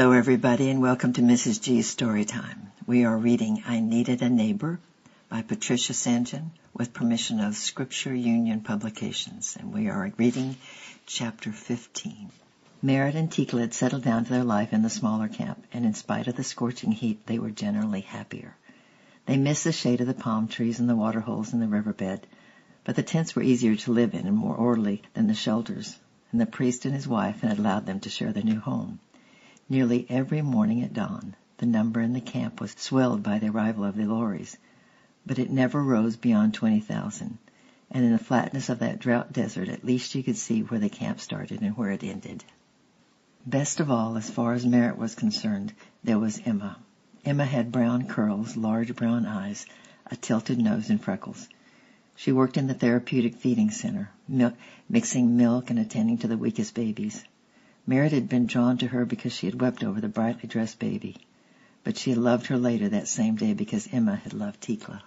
Hello, everybody, and welcome to Mrs. G's Story Time. We are reading I Needed a Neighbor by Patricia St. John with permission of Scripture Union Publications, and we are reading chapter 15. Merritt and Tikla had settled down to their life in the smaller camp, and in spite of the scorching heat, they were generally happier. They missed the shade of the palm trees and the water holes in the riverbed, but the tents were easier to live in and more orderly than the shelters, and the priest and his wife had allowed them to share their new home. Nearly every morning at dawn, the number in the camp was swelled by the arrival of the lorries, but it never rose beyond 20,000, and in the flatness of that drought desert at least you could see where the camp started and where it ended. Best of all, as far as Merritt was concerned, there was Emma. Emma had brown curls, large brown eyes, a tilted nose, and freckles. She worked in the therapeutic feeding center, mixing milk and attending to the weakest babies. Merritt had been drawn to her because she had wept over the brightly dressed baby, but she had loved her later that same day because Emma had loved Tikla.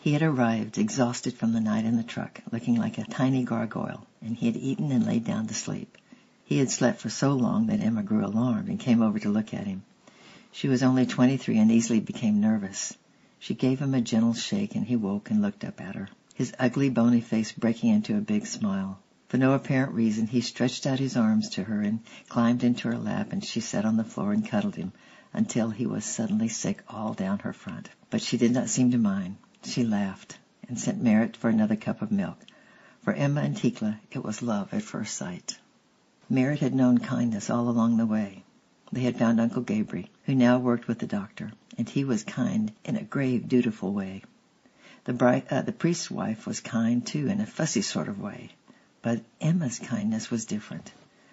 He had arrived, exhausted from the night in the truck, looking like a tiny gargoyle, and he had eaten and laid down to sleep. He had slept for so long that Emma grew alarmed and came over to look at him. She was only twenty-three and easily became nervous. She gave him a gentle shake and he woke and looked up at her, his ugly bony face breaking into a big smile. For no apparent reason he stretched out his arms to her and climbed into her lap and she sat on the floor and cuddled him until he was suddenly sick all down her front. But she did not seem to mind. She laughed and sent Merritt for another cup of milk. For Emma and Tikla it was love at first sight. Merritt had known kindness all along the way. They had found Uncle Gabriel, who now worked with the doctor, and he was kind in a grave, dutiful way. The, uh, the priest's wife was kind too in a fussy sort of way. But Emma's kindness was different.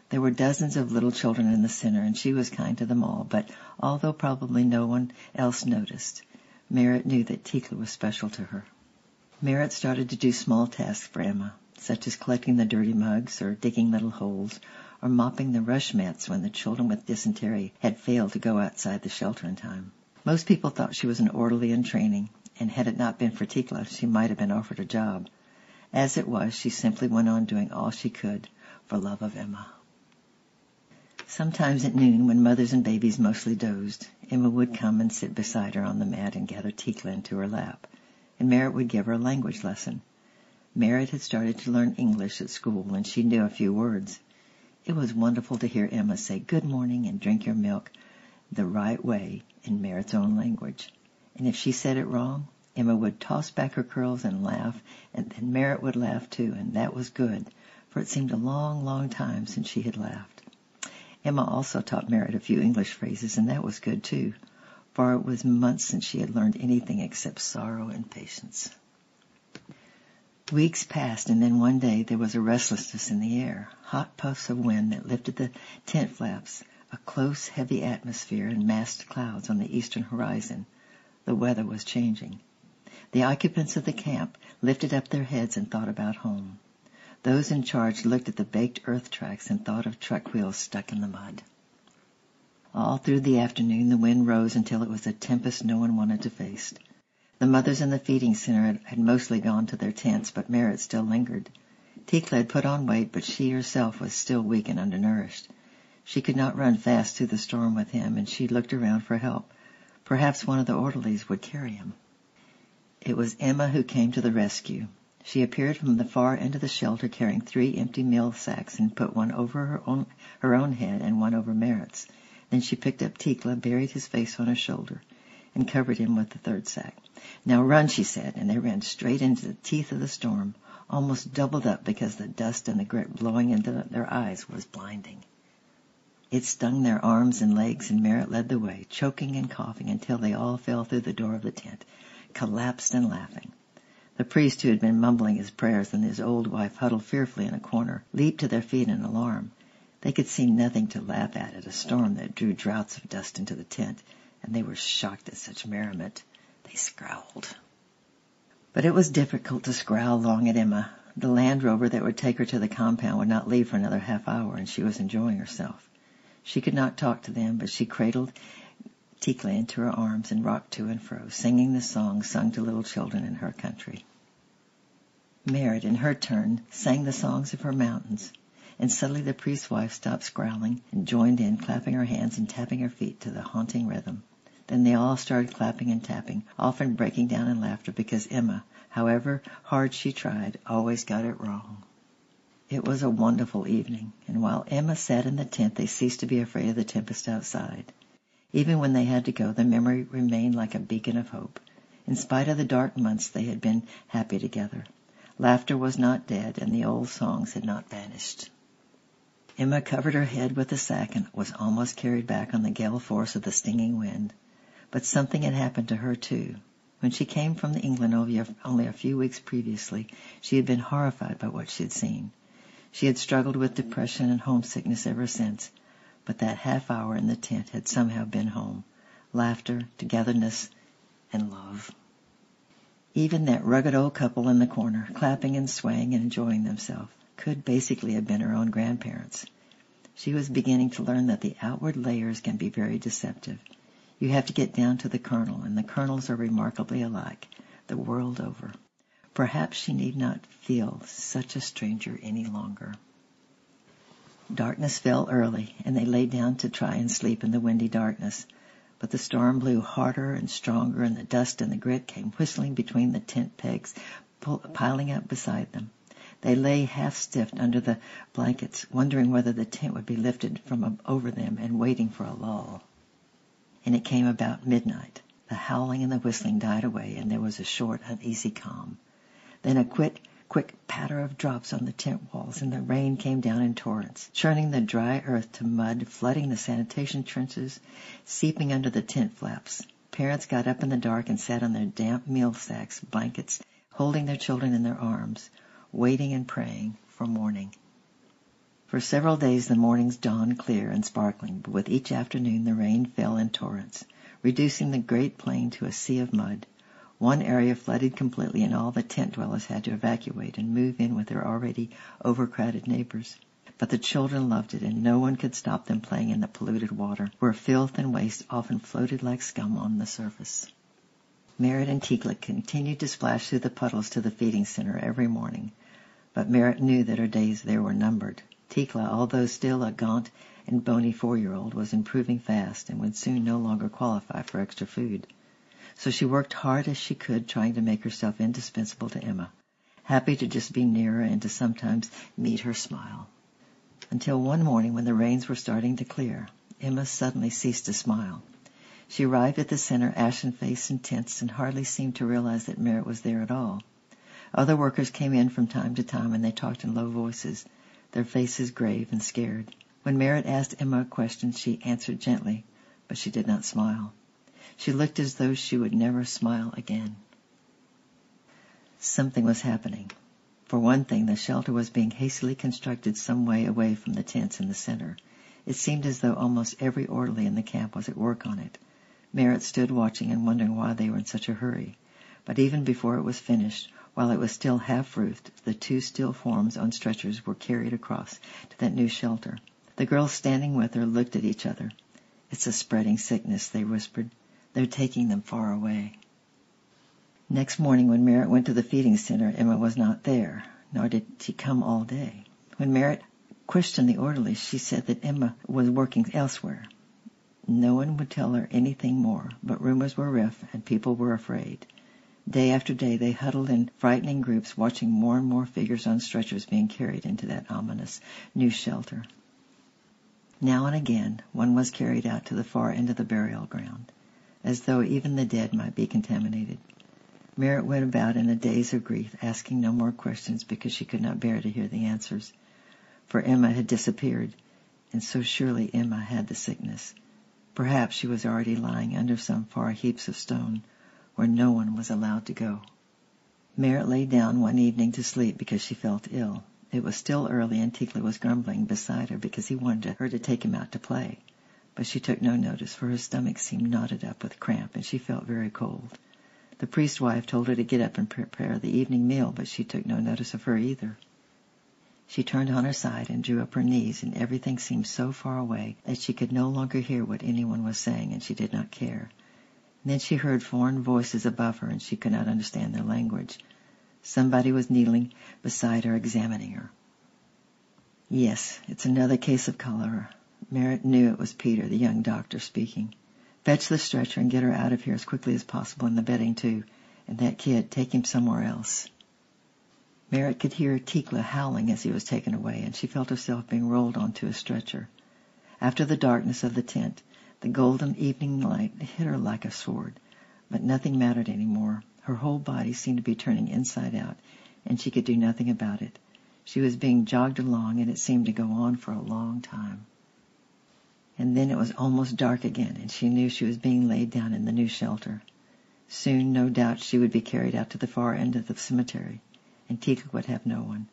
There were dozens of little children in the center, and she was kind to them all, but although probably no one else noticed, Merritt knew that Tikla was special to her. Merritt started to do small tasks for Emma, such as collecting the dirty mugs, or digging little holes, or mopping the rush mats when the children with dysentery had failed to go outside the shelter in time. Most people thought she was an orderly in training, and had it not been for Tikla, she might have been offered a job. As it was, she simply went on doing all she could for love of Emma. Sometimes at noon, when mothers and babies mostly dozed, Emma would come and sit beside her on the mat and gather Tikla into her lap, and Merritt would give her a language lesson. Merritt had started to learn English at school, and she knew a few words. It was wonderful to hear Emma say good morning and drink your milk the right way in Merritt's own language. And if she said it wrong, Emma would toss back her curls and laugh, and then Merritt would laugh too, and that was good, for it seemed a long, long time since she had laughed. Emma also taught Merritt a few English phrases, and that was good too, for it was months since she had learned anything except sorrow and patience. Weeks passed, and then one day there was a restlessness in the air, hot puffs of wind that lifted the tent flaps, a close, heavy atmosphere, and massed clouds on the eastern horizon. The weather was changing. The occupants of the camp lifted up their heads and thought about home. Those in charge looked at the baked earth tracks and thought of truck wheels stuck in the mud. All through the afternoon the wind rose until it was a tempest no one wanted to face. The mothers in the feeding center had mostly gone to their tents, but Merritt still lingered. Tikla had put on weight, but she herself was still weak and undernourished. She could not run fast through the storm with him, and she looked around for help. Perhaps one of the orderlies would carry him. It was Emma who came to the rescue. She appeared from the far end of the shelter carrying three empty meal sacks and put one over her own, her own head and one over Merritt's. Then she picked up Tikla, buried his face on her shoulder, and covered him with the third sack. Now run, she said, and they ran straight into the teeth of the storm, almost doubled up because the dust and the grit blowing into their eyes was blinding. It stung their arms and legs, and Merritt led the way, choking and coughing until they all fell through the door of the tent collapsed and laughing. The priest, who had been mumbling his prayers, and his old wife huddled fearfully in a corner, leaped to their feet in alarm. They could see nothing to laugh at at a storm that drew draughts of dust into the tent, and they were shocked at such merriment. They scowled. But it was difficult to scowl long at Emma. The Land Rover that would take her to the compound would not leave for another half hour, and she was enjoying herself. She could not talk to them, but she cradled Tikla into her arms and rocked to and fro, singing the song sung to little children in her country. Merritt, in her turn, sang the songs of her mountains, and suddenly the priest's wife stopped growling and joined in, clapping her hands and tapping her feet to the haunting rhythm. Then they all started clapping and tapping, often breaking down in laughter because Emma, however hard she tried, always got it wrong. It was a wonderful evening, and while Emma sat in the tent they ceased to be afraid of the tempest outside. Even when they had to go, the memory remained like a beacon of hope. In spite of the dark months they had been happy together. Laughter was not dead, and the old songs had not vanished. Emma covered her head with the sack and was almost carried back on the gale force of the stinging wind. But something had happened to her too. When she came from England over only a few weeks previously, she had been horrified by what she had seen. She had struggled with depression and homesickness ever since, but that half hour in the tent had somehow been home. Laughter, togetherness, and love. Even that rugged old couple in the corner, clapping and swaying and enjoying themselves, could basically have been her own grandparents. She was beginning to learn that the outward layers can be very deceptive. You have to get down to the kernel, and the kernels are remarkably alike, the world over. Perhaps she need not feel such a stranger any longer. Darkness fell early, and they lay down to try and sleep in the windy darkness. But the storm blew harder and stronger, and the dust and the grit came whistling between the tent pegs, piling up beside them. They lay half stiffed under the blankets, wondering whether the tent would be lifted from over them and waiting for a lull and it came about midnight. The howling and the whistling died away, and there was a short, uneasy calm. Then a quick, quick patter of drops on the tent walls, and the rain came down in torrents, churning the dry earth to mud, flooding the sanitation trenches, seeping under the tent flaps. Parents got up in the dark and sat on their damp meal sacks, blankets, holding their children in their arms, waiting and praying for morning. For several days the mornings dawned clear and sparkling, but with each afternoon the rain fell in torrents, reducing the great plain to a sea of mud. One area flooded completely and all the tent dwellers had to evacuate and move in with their already overcrowded neighbors. But the children loved it and no one could stop them playing in the polluted water, where filth and waste often floated like scum on the surface. Merritt and Tikla continued to splash through the puddles to the feeding center every morning, but Merritt knew that her days there were numbered. Tikla, although still a gaunt and bony four-year-old, was improving fast and would soon no longer qualify for extra food. So she worked hard as she could trying to make herself indispensable to Emma, happy to just be near her and to sometimes meet her smile. Until one morning when the rains were starting to clear, Emma suddenly ceased to smile. She arrived at the center ashen-faced and tense and hardly seemed to realize that Merritt was there at all. Other workers came in from time to time and they talked in low voices, their faces grave and scared. When Merritt asked Emma a question, she answered gently, but she did not smile. She looked as though she would never smile again. Something was happening. For one thing, the shelter was being hastily constructed some way away from the tents in the center. It seemed as though almost every orderly in the camp was at work on it. Merritt stood watching and wondering why they were in such a hurry. But even before it was finished, while it was still half roofed, the two still forms on stretchers were carried across to that new shelter. The girls standing with her looked at each other. It's a spreading sickness, they whispered. They're taking them far away. Next morning when Merritt went to the feeding center, Emma was not there, nor did she come all day. When Merritt questioned the orderly, she said that Emma was working elsewhere. No one would tell her anything more, but rumors were rife and people were afraid. Day after day they huddled in frightening groups watching more and more figures on stretchers being carried into that ominous new shelter. Now and again one was carried out to the far end of the burial ground, as though even the dead might be contaminated. Merritt went about in a daze of grief, asking no more questions because she could not bear to hear the answers. For Emma had disappeared, and so surely Emma had the sickness. Perhaps she was already lying under some far heaps of stone, where no one was allowed to go. Merritt lay down one evening to sleep because she felt ill. It was still early and Tikla was grumbling beside her because he wanted her to take him out to play. But she took no notice for her stomach seemed knotted up with cramp and she felt very cold. The priest's wife told her to get up and prepare the evening meal, but she took no notice of her either. She turned on her side and drew up her knees, and everything seemed so far away that she could no longer hear what anyone was saying, and she did not care. Then she heard foreign voices above her and she could not understand their language. Somebody was kneeling beside her examining her. Yes, it's another case of cholera. Merritt knew it was Peter, the young doctor, speaking. Fetch the stretcher and get her out of here as quickly as possible, and the bedding too. And that kid, take him somewhere else. Merritt could hear Tikla howling as he was taken away, and she felt herself being rolled onto a stretcher. After the darkness of the tent, the golden evening light hit her like a sword, but nothing mattered any more. Her whole body seemed to be turning inside out, and she could do nothing about it. She was being jogged along, and it seemed to go on for a long time. And then it was almost dark again, and she knew she was being laid down in the new shelter. Soon, no doubt, she would be carried out to the far end of the cemetery, and Tikla would have no one.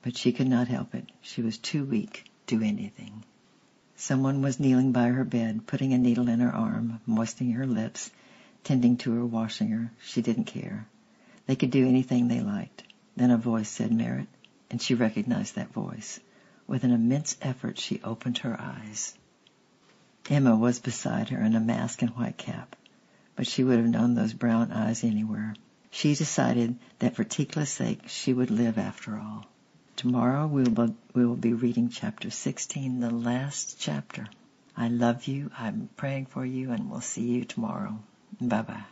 But she could not help it. She was too weak to do anything. Someone was kneeling by her bed, putting a needle in her arm, moistening her lips, tending to her, washing her. She didn't care. They could do anything they liked. Then a voice said Merritt, and she recognized that voice. With an immense effort, she opened her eyes. Emma was beside her in a mask and white cap, but she would have known those brown eyes anywhere. She decided that for Tikla's sake she would live after all. Tomorrow we will, we will be reading chapter 16, the last chapter. I love you. I'm praying for you and we'll see you tomorrow. Bye bye.